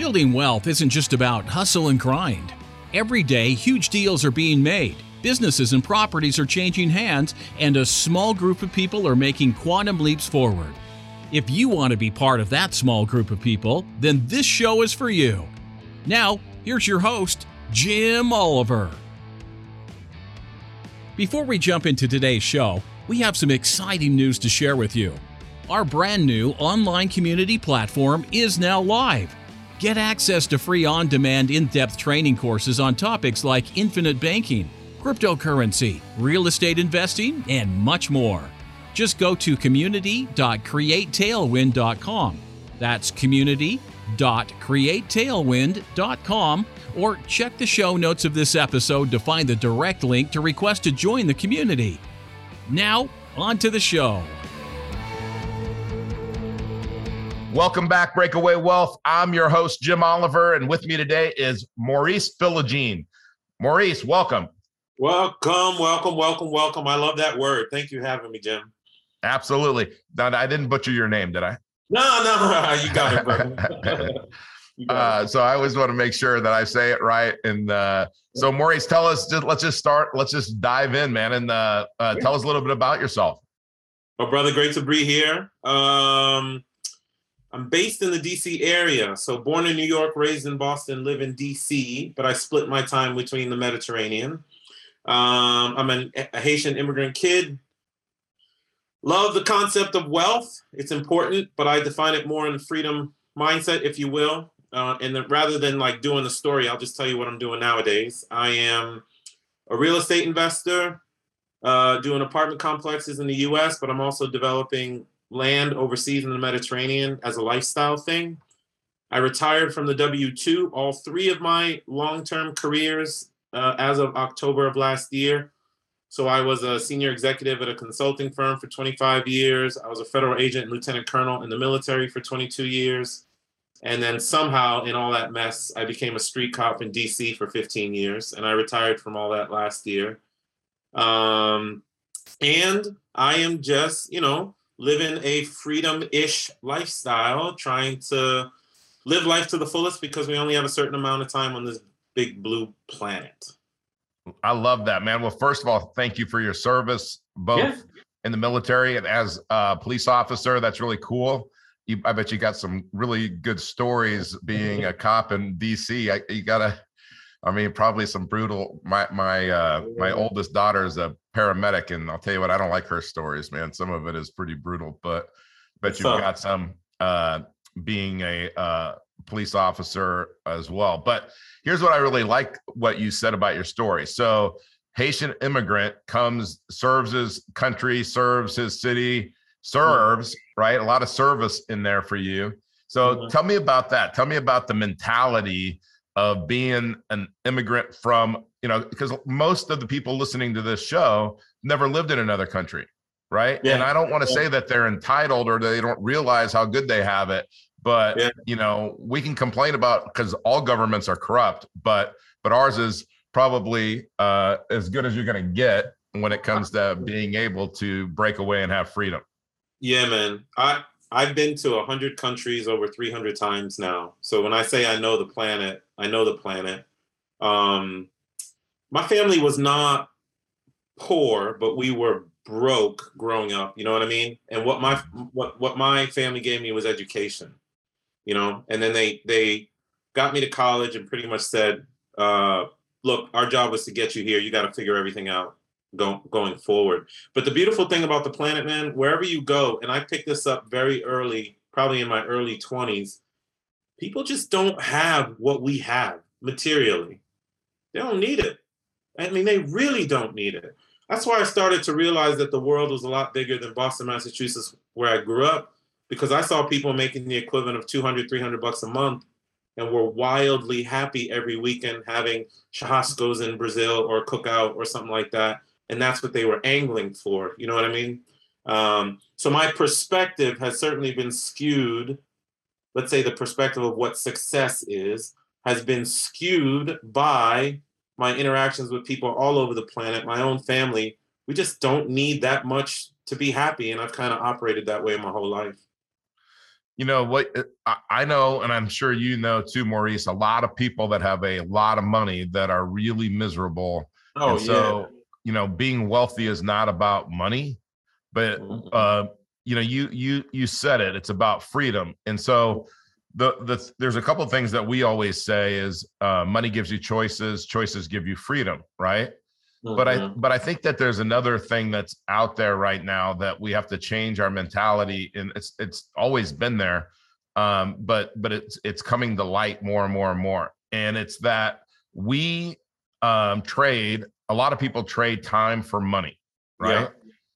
Building wealth isn't just about hustle and grind. Every day, huge deals are being made, businesses and properties are changing hands, and a small group of people are making quantum leaps forward. If you want to be part of that small group of people, then this show is for you. Now, here's your host, Jim Oliver. Before we jump into today's show, we have some exciting news to share with you. Our brand new online community platform is now live. Get access to free on demand in depth training courses on topics like infinite banking, cryptocurrency, real estate investing, and much more. Just go to community.createtailwind.com. That's community.createtailwind.com or check the show notes of this episode to find the direct link to request to join the community. Now, on to the show. Welcome back, Breakaway Wealth. I'm your host, Jim Oliver, and with me today is Maurice Philogene. Maurice, welcome. Welcome, welcome, welcome, welcome. I love that word. Thank you for having me, Jim. Absolutely. Now, I didn't butcher your name, did I? No, no, you got it, brother. uh, so I always want to make sure that I say it right. And uh, so, Maurice, tell us. Just, let's just start. Let's just dive in, man, and uh, uh tell us a little bit about yourself. Well, brother, great to be here. Um, I'm based in the DC area. So born in New York, raised in Boston, live in DC, but I split my time between the Mediterranean. Um, I'm an, a Haitian immigrant kid. Love the concept of wealth. It's important, but I define it more in the freedom mindset, if you will. Uh, and then rather than like doing the story, I'll just tell you what I'm doing nowadays. I am a real estate investor, uh, doing apartment complexes in the US, but I'm also developing land overseas in the Mediterranean as a lifestyle thing. I retired from the W 2, all three of my long term careers uh, as of October of last year. So I was a senior executive at a consulting firm for 25 years. I was a federal agent and lieutenant colonel in the military for 22 years. And then somehow, in all that mess, I became a street cop in DC for 15 years. And I retired from all that last year. Um, and I am just, you know, living a freedom-ish lifestyle, trying to live life to the fullest because we only have a certain amount of time on this big blue planet. I love that, man. Well, first of all, thank you for your service, both yeah. in the military and as a police officer. That's really cool. You, I bet you got some really good stories being a cop in DC. I, you gotta, I mean, probably some brutal. My my uh, my oldest daughter is a paramedic, and I'll tell you what, I don't like her stories, man. Some of it is pretty brutal, but but you've got some uh, being a uh, police officer as well. But here's what I really like what you said about your story. So Haitian immigrant comes, serves his country, serves his city, serves, right? A lot of service in there for you. So mm-hmm. tell me about that. Tell me about the mentality of being an immigrant from you know because most of the people listening to this show never lived in another country right yeah. and i don't want to yeah. say that they're entitled or they don't realize how good they have it but yeah. you know we can complain about because all governments are corrupt but but ours is probably uh, as good as you're going to get when it comes to being able to break away and have freedom yeah man i I've been to 100 countries over 300 times now. So when I say I know the planet, I know the planet. Um, my family was not poor, but we were broke growing up. You know what I mean? And what my what what my family gave me was education. You know, and then they they got me to college and pretty much said, uh, "Look, our job was to get you here. You got to figure everything out." Go, going forward. But the beautiful thing about the planet, man, wherever you go, and I picked this up very early, probably in my early 20s, people just don't have what we have materially. They don't need it. I mean, they really don't need it. That's why I started to realize that the world was a lot bigger than Boston, Massachusetts, where I grew up, because I saw people making the equivalent of 200, 300 bucks a month and were wildly happy every weekend having churrascos in Brazil or cookout or something like that and that's what they were angling for. You know what I mean? Um, so my perspective has certainly been skewed. Let's say the perspective of what success is has been skewed by my interactions with people all over the planet, my own family. We just don't need that much to be happy, and I've kind of operated that way my whole life. you know what uh, I know, and I'm sure you know too, Maurice. A lot of people that have a lot of money that are really miserable. Oh, and so yeah. You know, being wealthy is not about money, but mm-hmm. uh, you know, you you you said it. It's about freedom, and so the the there's a couple of things that we always say is uh, money gives you choices, choices give you freedom, right? Mm-hmm. But I mm-hmm. but I think that there's another thing that's out there right now that we have to change our mentality, and it's it's always been there, um, but but it's it's coming to light more and more and more, and it's that we um, trade. A lot of people trade time for money, right?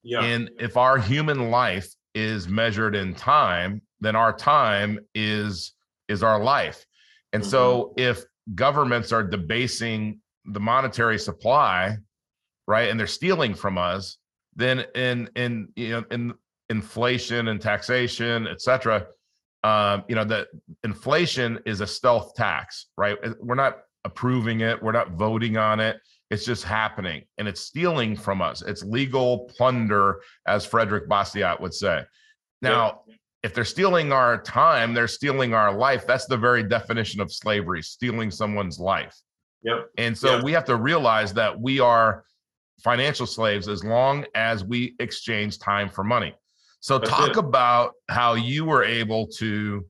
Yeah. yeah. And if our human life is measured in time, then our time is is our life. And mm-hmm. so if governments are debasing the monetary supply right? And they're stealing from us. Then in in you know in inflation and taxation, et cetera, um, you know that inflation is a stealth tax, right? We're not approving it, we're not voting on it. It's just happening, and it's stealing from us. It's legal plunder, as Frederick Bastiat would say. Now, yeah. if they're stealing our time, they're stealing our life. That's the very definition of slavery: stealing someone's life. Yep. And so yep. we have to realize that we are financial slaves as long as we exchange time for money. So, That's talk it. about how you were able to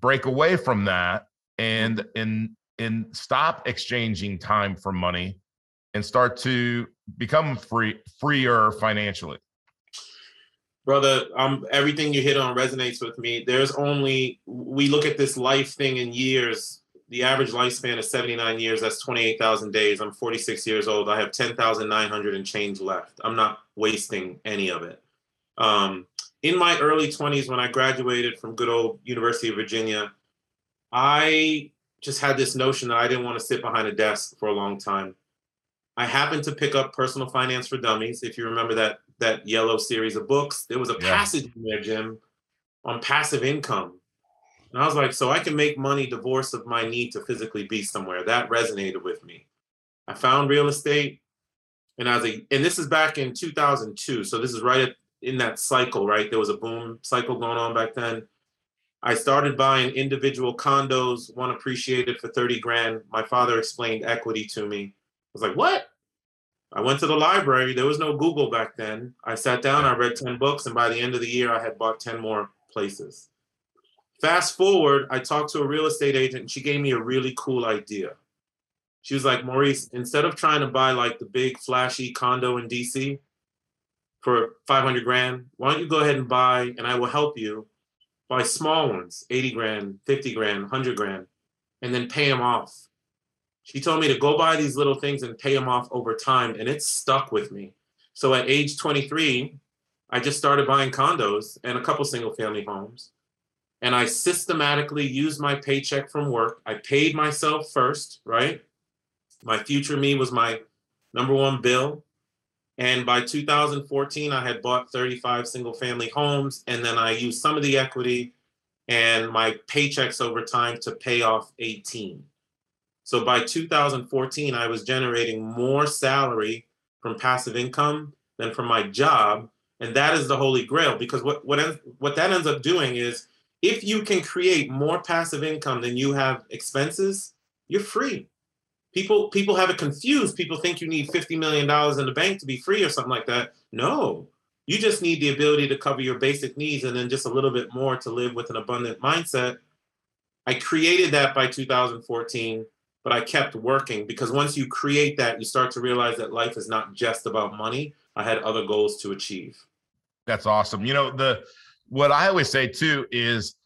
break away from that and mm-hmm. and and stop exchanging time for money and start to become free freer financially brother um everything you hit on resonates with me there's only we look at this life thing in years the average lifespan is 79 years. That's 28,000 days. I'm 46 years old. I have 10,900 and change left. I'm not wasting any of it. Um, in my early 20s, when I graduated from good old University of Virginia, I just had this notion that I didn't want to sit behind a desk for a long time. I happened to pick up Personal Finance for Dummies. If you remember that that yellow series of books, there was a yeah. passage in there, Jim, on passive income and I was like, so I can make money divorced of my need to physically be somewhere. That resonated with me. I found real estate and I was like, and this is back in 2002. So this is right in that cycle, right? There was a boom cycle going on back then. I started buying individual condos, one appreciated for 30 grand. My father explained equity to me. I was like, what? I went to the library. There was no Google back then. I sat down, I read 10 books, and by the end of the year, I had bought 10 more places. Fast forward, I talked to a real estate agent and she gave me a really cool idea. She was like, Maurice, instead of trying to buy like the big flashy condo in DC for 500 grand, why don't you go ahead and buy, and I will help you buy small ones, 80 grand, 50 grand, 100 grand, and then pay them off. She told me to go buy these little things and pay them off over time, and it stuck with me. So at age 23, I just started buying condos and a couple single family homes and I systematically used my paycheck from work. I paid myself first, right? My future me was my number one bill. And by 2014, I had bought 35 single family homes. And then I used some of the equity and my paychecks over time to pay off 18. So by 2014, I was generating more salary from passive income than from my job. And that is the holy grail because what, what, what that ends up doing is if you can create more passive income than you have expenses, you're free. People people have it confused. People think you need $50 million in the bank to be free or something like that. No. You just need the ability to cover your basic needs and then just a little bit more to live with an abundant mindset. I created that by 2014, but I kept working because once you create that, you start to realize that life is not just about money. I had other goals to achieve. That's awesome. You know, the what I always say too is,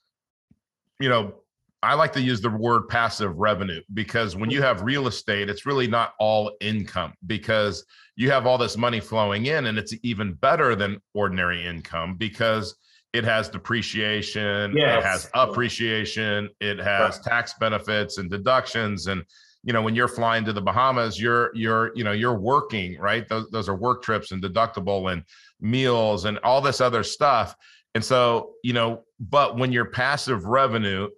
you know, I like to use the word passive revenue because when you have real estate, it's really not all income because you have all this money flowing in and it's even better than ordinary income because it has depreciation, yes. it has appreciation, it has tax benefits and deductions and you know when you're flying to the Bahamas, you're you're you know you're working, right? Those those are work trips and deductible and meals and all this other stuff and so, you know, but when your passive revenue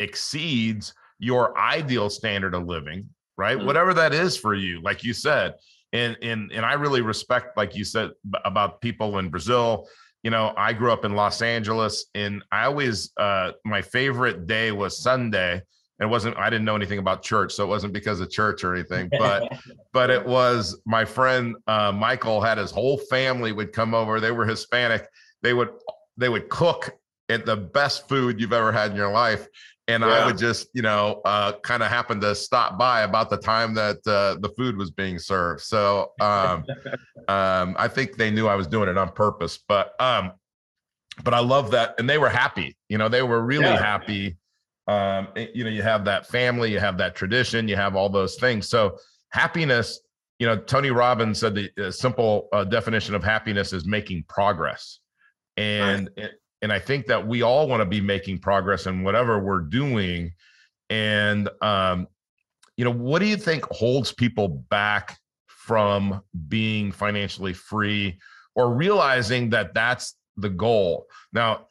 exceeds your ideal standard of living, right? Mm-hmm. Whatever that is for you, like you said, and and and I really respect, like you said, about people in Brazil you know, I grew up in Los Angeles and I always, uh, my favorite day was Sunday. It wasn't, I didn't know anything about church. So it wasn't because of church or anything, but, but it was my friend, uh, Michael had his whole family would come over. They were Hispanic. They would, they would cook at the best food you've ever had in your life and yeah. I would just, you know, uh, kind of happen to stop by about the time that uh, the food was being served. So um, um, I think they knew I was doing it on purpose, but um, but I love that, and they were happy. You know, they were really yeah. happy. Um, eh, you know, you have that family, you have that tradition, you have all those things. So happiness. You know, Tony Robbins said the simple uh, definition of happiness is making progress, and right. it, and I think that we all want to be making progress in whatever we're doing. And um, you know, what do you think holds people back from being financially free or realizing that that's the goal? Now,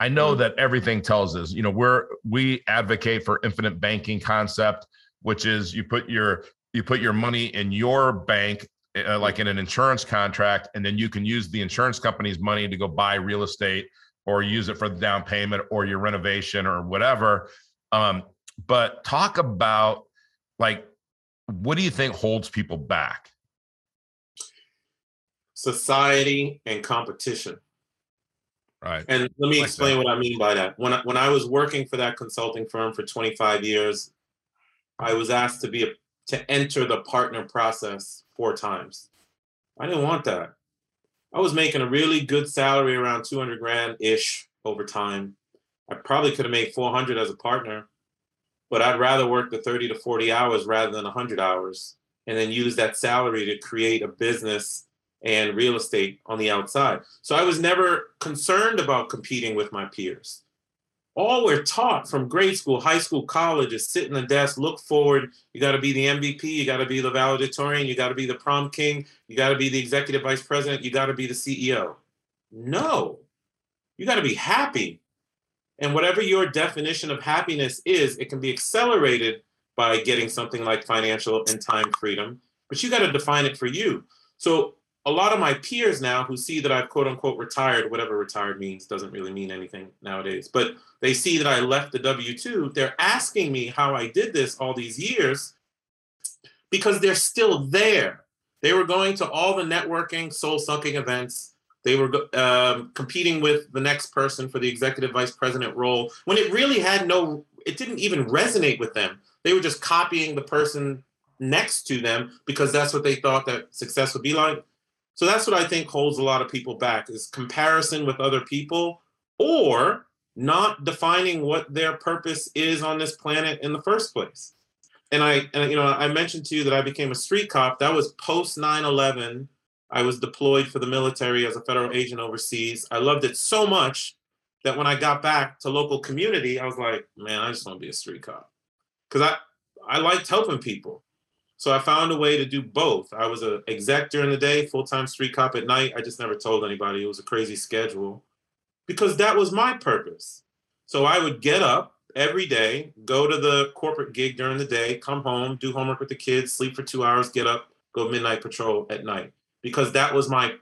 I know mm-hmm. that everything tells us, you know, we're we advocate for infinite banking concept, which is you put your you put your money in your bank uh, like in an insurance contract and then you can use the insurance company's money to go buy real estate or use it for the down payment or your renovation or whatever. Um, but talk about like, what do you think holds people back? Society and competition. Right. And let me like explain that. what I mean by that. When I, when I was working for that consulting firm for 25 years, I was asked to be a, to enter the partner process four times. I didn't want that. I was making a really good salary around 200 grand ish over time. I probably could have made 400 as a partner, but I'd rather work the 30 to 40 hours rather than 100 hours and then use that salary to create a business and real estate on the outside. So I was never concerned about competing with my peers all we're taught from grade school, high school, college is sit in the desk, look forward. You got to be the MVP, you got to be the valedictorian, you got to be the prom king, you got to be the executive vice president, you got to be the CEO. No, you got to be happy. And whatever your definition of happiness is, it can be accelerated by getting something like financial and time freedom, but you got to define it for you. So a lot of my peers now who see that I've quote unquote retired, whatever retired means doesn't really mean anything nowadays, but they see that I left the W 2, they're asking me how I did this all these years because they're still there. They were going to all the networking, soul sucking events. They were um, competing with the next person for the executive vice president role when it really had no, it didn't even resonate with them. They were just copying the person next to them because that's what they thought that success would be like so that's what I think holds a lot of people back is comparison with other people or not defining what their purpose is on this planet in the first place. And I and you know, I mentioned to you that I became a street cop. That was post 9/11. I was deployed for the military as a federal agent overseas. I loved it so much that when I got back to local community, I was like, man, I just want to be a street cop. Cuz I I liked helping people. So I found a way to do both. I was a exec during the day, full-time street cop at night. I just never told anybody. It was a crazy schedule because that was my purpose. So I would get up every day, go to the corporate gig during the day, come home, do homework with the kids, sleep for 2 hours, get up, go midnight patrol at night because that was my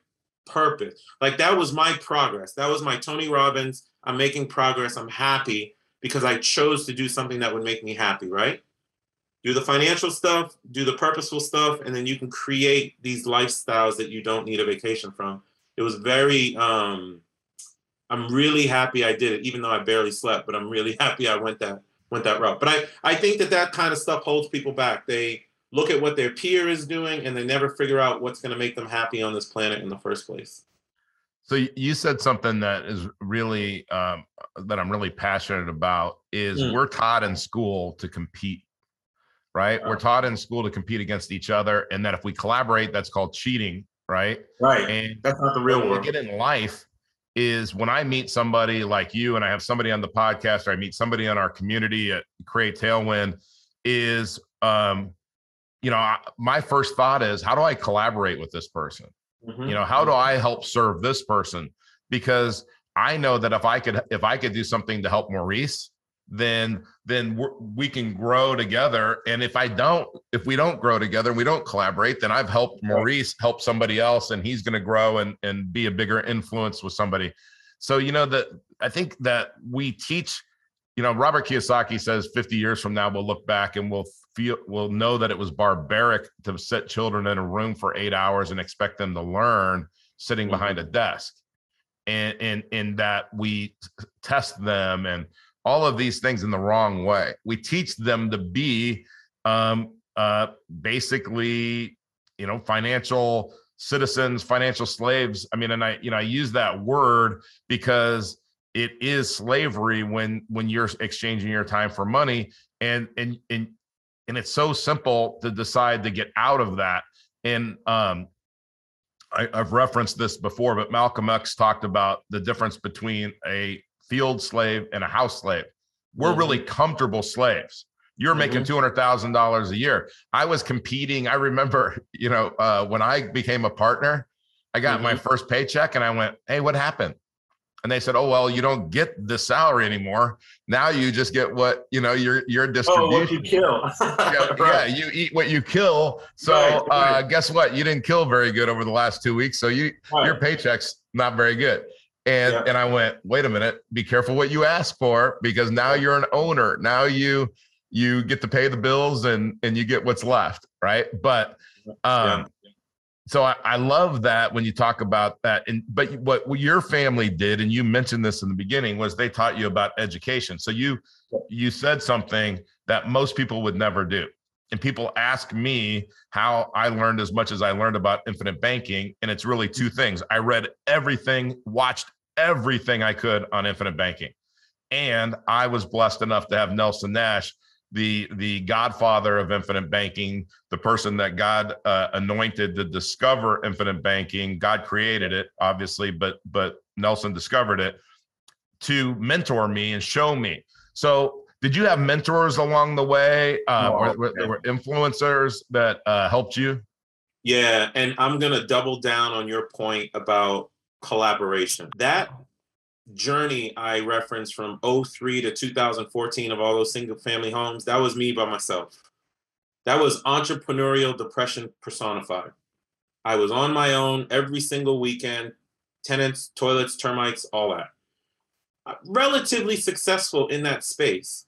purpose. Like that was my progress. That was my Tony Robbins. I'm making progress. I'm happy because I chose to do something that would make me happy, right? Do the financial stuff, do the purposeful stuff, and then you can create these lifestyles that you don't need a vacation from. It was very um I'm really happy I did it, even though I barely slept, but I'm really happy I went that went that route. But I I think that that kind of stuff holds people back. They look at what their peer is doing and they never figure out what's going to make them happy on this planet in the first place. So you said something that is really um, that I'm really passionate about is mm. we're taught in school to compete right? We're taught in school to compete against each other, and that if we collaborate, that's called cheating, right? Right. And that's not the real world. Get in life is when I meet somebody like you, and I have somebody on the podcast, or I meet somebody in our community at Create Tailwind, is um, you know, I, my first thought is how do I collaborate with this person? Mm-hmm. You know, how do I help serve this person? Because I know that if I could if I could do something to help Maurice, then then we can grow together. And if i don't if we don't grow together and we don't collaborate then i've helped maurice help somebody else and he's going to grow and and be a bigger influence with somebody. So you know that i think that we teach you know robert kiyosaki says 50 years from now we'll look back and we'll feel we'll know that it was barbaric to set children in a room for eight hours and expect them to learn sitting mm-hmm. behind a desk. And and in that we test them and all of these things in the wrong way. We teach them to be um, uh, basically, you know, financial citizens, financial slaves. I mean, and I, you know, I use that word because it is slavery when when you're exchanging your time for money, and and and and it's so simple to decide to get out of that. And um, I, I've referenced this before, but Malcolm X talked about the difference between a field slave and a house slave. We're mm-hmm. really comfortable slaves. You're mm-hmm. making two hundred thousand dollars a year. I was competing. I remember, you know, uh, when I became a partner, I got mm-hmm. my first paycheck, and I went, "Hey, what happened?" And they said, "Oh well, you don't get the salary anymore. Now you just get what you know. Your your distribution. Oh, what you kill. yeah, right. yeah, you eat what you kill. So right, right. Uh, guess what? You didn't kill very good over the last two weeks. So you your paycheck's not very good. And yeah. and I went, wait a minute, be careful what you ask for because now you're an owner. Now you you get to pay the bills and and you get what's left, right? But um yeah. so I, I love that when you talk about that. And but what, what your family did, and you mentioned this in the beginning, was they taught you about education. So you you said something that most people would never do and people ask me how I learned as much as I learned about infinite banking. And it's really two things. I read everything, watched everything I could on infinite banking. And I was blessed enough to have Nelson Nash, the the godfather of infinite banking, the person that God uh, anointed to discover infinite banking. God created it, obviously, but but Nelson discovered it to mentor me and show me. So did you have mentors along the way uh, or, or, influencers that uh, helped you? Yeah and i'm going to double down on your point about collaboration. That journey i referenced from 03 to 2014 of all those single family homes that was me by myself. That was entrepreneurial depression personified. I was on my own every single weekend tenants toilets termites all that. Uh, relatively successful in that space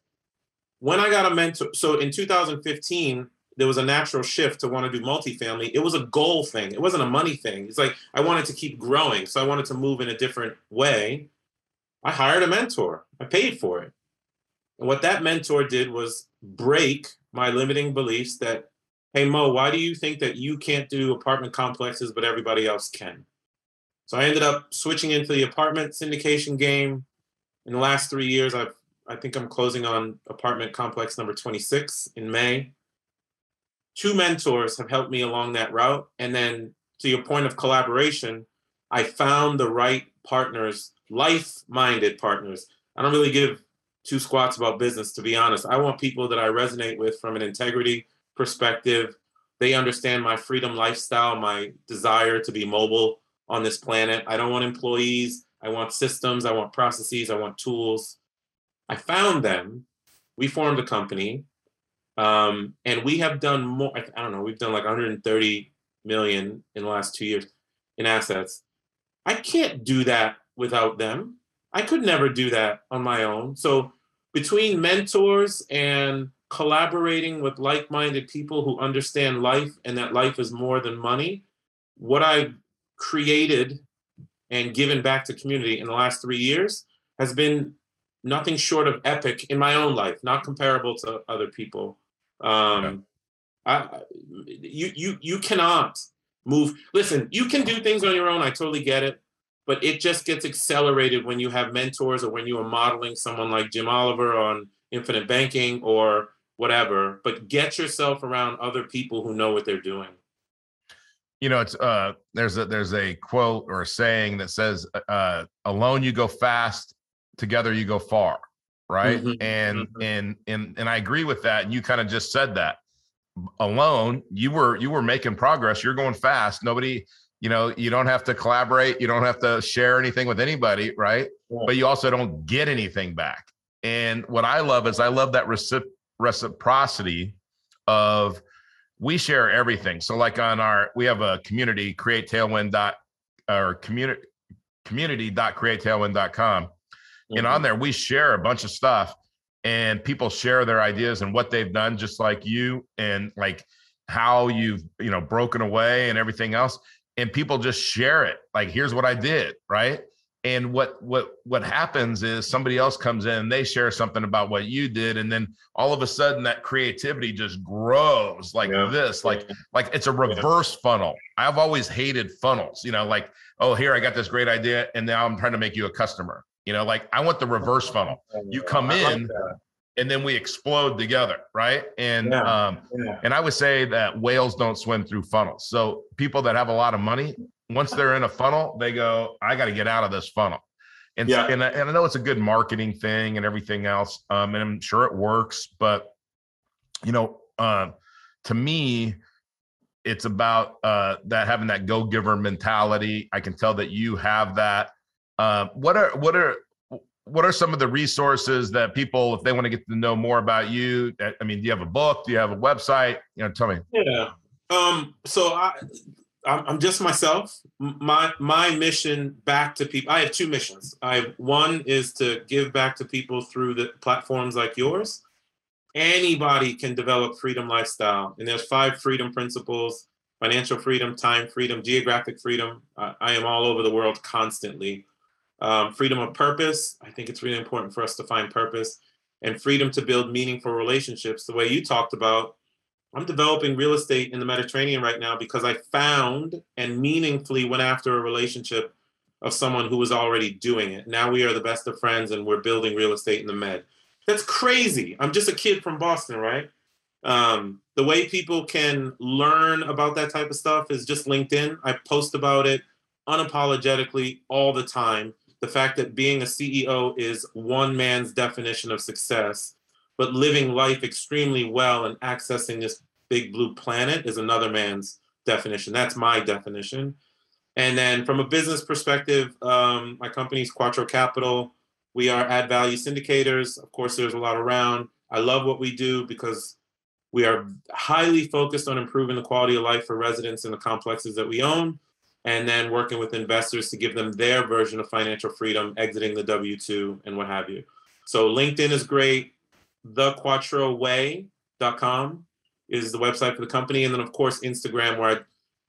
when I got a mentor, so in 2015, there was a natural shift to want to do multifamily. It was a goal thing. It wasn't a money thing. It's like I wanted to keep growing. So I wanted to move in a different way. I hired a mentor. I paid for it. And what that mentor did was break my limiting beliefs that, hey, Mo, why do you think that you can't do apartment complexes, but everybody else can? So I ended up switching into the apartment syndication game. In the last three years, I've I think I'm closing on apartment complex number 26 in May. Two mentors have helped me along that route. And then to your point of collaboration, I found the right partners, life minded partners. I don't really give two squats about business, to be honest. I want people that I resonate with from an integrity perspective. They understand my freedom lifestyle, my desire to be mobile on this planet. I don't want employees. I want systems. I want processes. I want tools. I found them. We formed a company, um, and we have done more. I don't know. We've done like 130 million in the last two years in assets. I can't do that without them. I could never do that on my own. So between mentors and collaborating with like-minded people who understand life and that life is more than money, what I've created and given back to community in the last three years has been nothing short of epic in my own life, not comparable to other people. Um, I, you you you cannot move. Listen, you can do things on your own. I totally get it, but it just gets accelerated when you have mentors or when you are modeling someone like Jim Oliver on Infinite Banking or whatever. But get yourself around other people who know what they're doing. You know, it's uh, there's a there's a quote or a saying that says, uh, "Alone you go fast, together you go far right mm-hmm. and mm-hmm. and and and i agree with that and you kind of just said that alone you were you were making progress you're going fast nobody you know you don't have to collaborate you don't have to share anything with anybody right yeah. but you also don't get anything back And what I love is I love that recip- reciprocity of we share everything. So like on our, we have a community, create tailwind dot or community community.createtailwind.com. Mm-hmm. And on mm-hmm. there, we share a bunch of stuff and people share their ideas and what they've done, just like you, and like how you've, you know, broken away and everything else. And people just share it. Like, here's what I did, right? and what what what happens is somebody else comes in and they share something about what you did and then all of a sudden that creativity just grows like yeah. this like like it's a reverse yeah. funnel i've always hated funnels you know like oh here i got this great idea and now i'm trying to make you a customer you know like i want the reverse funnel you come in like and then we explode together right and yeah. um and i would say that whales don't swim through funnels so people that have a lot of money once they're in a funnel, they go, I got to get out of this funnel. And, yeah. and, and I know it's a good marketing thing and everything else. Um, and I'm sure it works, but you know, uh, to me, it's about uh, that having that go giver mentality. I can tell that you have that. Uh, what are what are what are some of the resources that people, if they want to get to know more about you? I mean, do you have a book? Do you have a website? You know, tell me. Yeah. Um, so I I'm just myself. My my mission back to people. I have two missions. I one is to give back to people through the platforms like yours. Anybody can develop freedom lifestyle, and there's five freedom principles: financial freedom, time freedom, geographic freedom. I, I am all over the world constantly. Um, freedom of purpose. I think it's really important for us to find purpose, and freedom to build meaningful relationships. The way you talked about I'm developing real estate in the Mediterranean right now because I found and meaningfully went after a relationship of someone who was already doing it. Now we are the best of friends and we're building real estate in the Med. That's crazy. I'm just a kid from Boston, right? Um, the way people can learn about that type of stuff is just LinkedIn. I post about it unapologetically all the time. The fact that being a CEO is one man's definition of success but living life extremely well and accessing this big blue planet is another man's definition. That's my definition. And then from a business perspective, um, my company is Quattro Capital. We are add value syndicators. Of course, there's a lot around. I love what we do because we are highly focused on improving the quality of life for residents in the complexes that we own, and then working with investors to give them their version of financial freedom, exiting the W 2 and what have you. So, LinkedIn is great thequattroway.com is the website for the company. And then, of course, Instagram, where I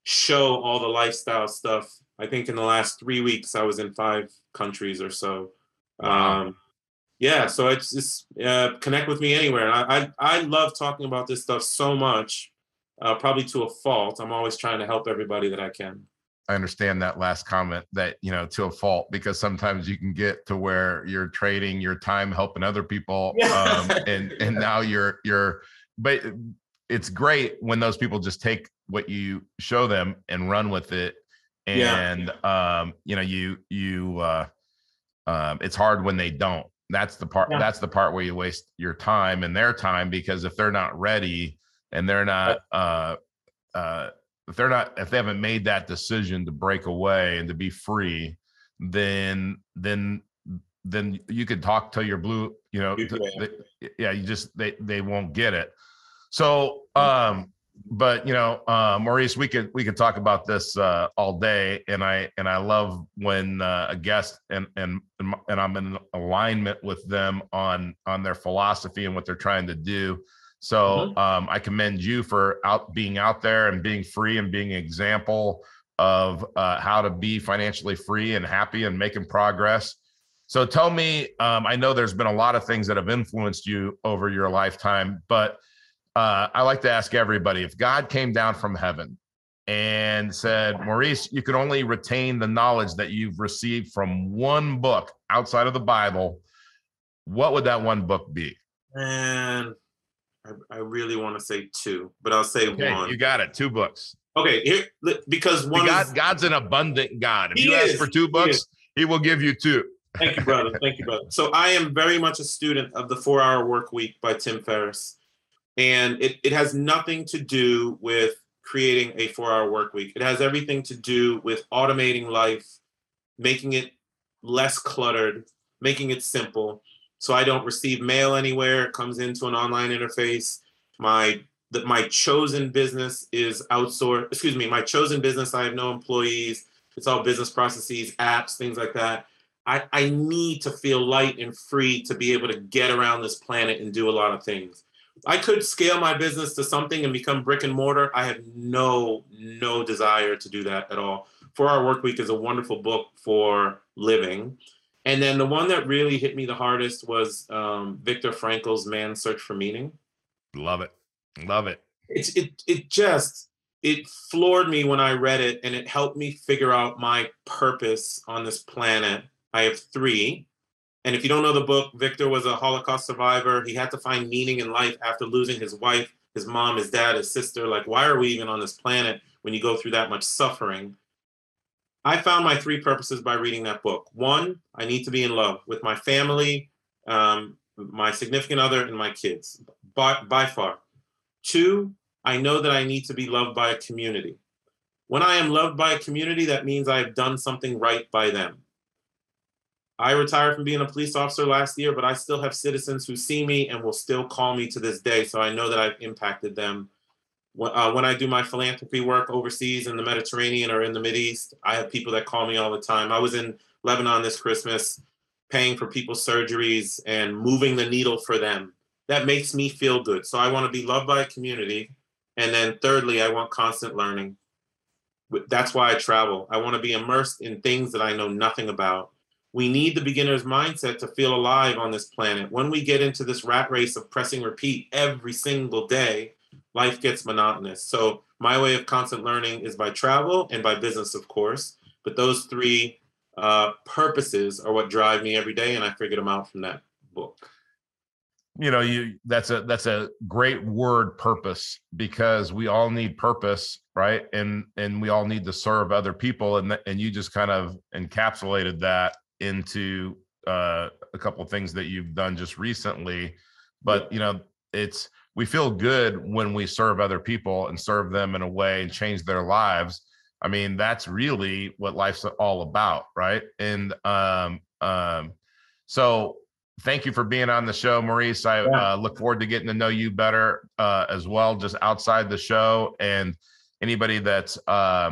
show all the lifestyle stuff. I think in the last three weeks, I was in five countries or so. Wow. Um, yeah, so it's just uh, connect with me anywhere. I, I, I love talking about this stuff so much, uh, probably to a fault. I'm always trying to help everybody that I can. I understand that last comment that you know to a fault because sometimes you can get to where you're trading your time helping other people um, and and now you're you're but it's great when those people just take what you show them and run with it and yeah. um you know you you uh um it's hard when they don't that's the part yeah. that's the part where you waste your time and their time because if they're not ready and they're not uh uh if they're not if they haven't made that decision to break away and to be free then then then you could talk to your blue you know they, yeah you just they they won't get it. So um but you know uh maurice we could we could talk about this uh all day and i and i love when uh, a guest and and and i'm in alignment with them on on their philosophy and what they're trying to do so mm-hmm. um, I commend you for out being out there and being free and being an example of uh, how to be financially free and happy and making progress. So tell me, um, I know there's been a lot of things that have influenced you over your lifetime, but uh, I like to ask everybody if God came down from heaven and said, Maurice, you can only retain the knowledge that you've received from one book outside of the Bible, what would that one book be? And I, I really want to say two, but I'll say okay, one. You got it. Two books. Okay, here because one God, is, God's an abundant God. If you is, ask for two books, he, he will give you two. Thank you, brother. Thank you, brother. So I am very much a student of the Four Hour Work Week by Tim Ferriss, and it it has nothing to do with creating a four hour work week. It has everything to do with automating life, making it less cluttered, making it simple so I don't receive mail anywhere. It comes into an online interface. My that my chosen business is outsourced. Excuse me, my chosen business. I have no employees. It's all business processes, apps, things like that. I, I need to feel light and free to be able to get around this planet and do a lot of things. I could scale my business to something and become brick and mortar. I have no no desire to do that at all. Four Hour Work Week is a wonderful book for living. And then the one that really hit me the hardest was um, Viktor Frankl's Man's Search for Meaning. Love it. Love it. It's it it just it floored me when I read it and it helped me figure out my purpose on this planet. I have three. And if you don't know the book, Victor was a Holocaust survivor. He had to find meaning in life after losing his wife, his mom, his dad, his sister. Like, why are we even on this planet when you go through that much suffering? I found my three purposes by reading that book. One, I need to be in love with my family, um, my significant other, and my kids, by, by far. Two, I know that I need to be loved by a community. When I am loved by a community, that means I've done something right by them. I retired from being a police officer last year, but I still have citizens who see me and will still call me to this day. So I know that I've impacted them uh, when I do my philanthropy work overseas in the Mediterranean or in the Mid East, I have people that call me all the time. I was in Lebanon this Christmas, paying for people's surgeries and moving the needle for them. That makes me feel good. So I want to be loved by a community. And then thirdly, I want constant learning. That's why I travel. I want to be immersed in things that I know nothing about. We need the beginner's mindset to feel alive on this planet. When we get into this rat race of pressing repeat every single day, life gets monotonous. So my way of constant learning is by travel and by business, of course. But those three uh, purposes are what drive me every day, and I figured them out from that book. You know, you that's a that's a great word, purpose, because we all need purpose, right? And and we all need to serve other people, and and you just kind of encapsulated that into uh, a couple of things that you've done just recently. But you know, it's we feel good when we serve other people and serve them in a way and change their lives. I mean, that's really what life's all about, right? And um, um, so thank you for being on the show, Maurice. I yeah. uh, look forward to getting to know you better uh, as well, just outside the show. And anybody that's uh,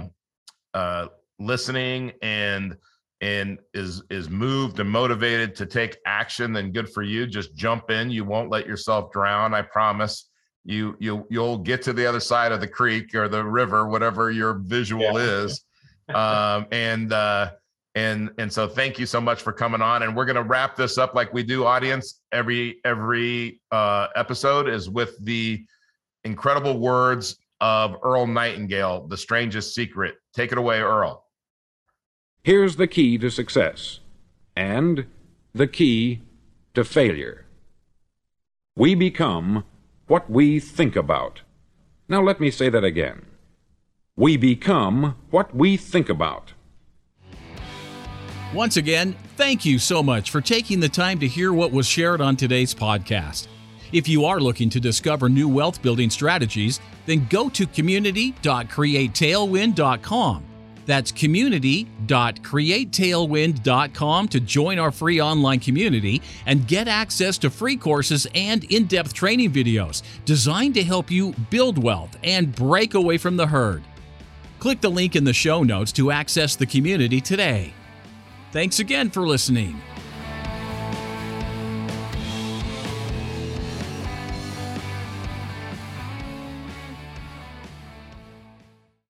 uh, listening and and is is moved and motivated to take action then good for you. Just jump in. You won't let yourself drown. I promise you you you'll get to the other side of the creek or the river whatever your visual yeah. is. Um and uh and and so thank you so much for coming on. And we're going to wrap this up like we do audience. Every every uh episode is with the incredible words of earl nightingale the strangest secret. Take it away earl Here's the key to success and the key to failure. We become what we think about. Now let me say that again. We become what we think about. Once again, thank you so much for taking the time to hear what was shared on today's podcast. If you are looking to discover new wealth building strategies, then go to community.createtailwind.com that's community.createtailwind.com to join our free online community and get access to free courses and in depth training videos designed to help you build wealth and break away from the herd. Click the link in the show notes to access the community today. Thanks again for listening.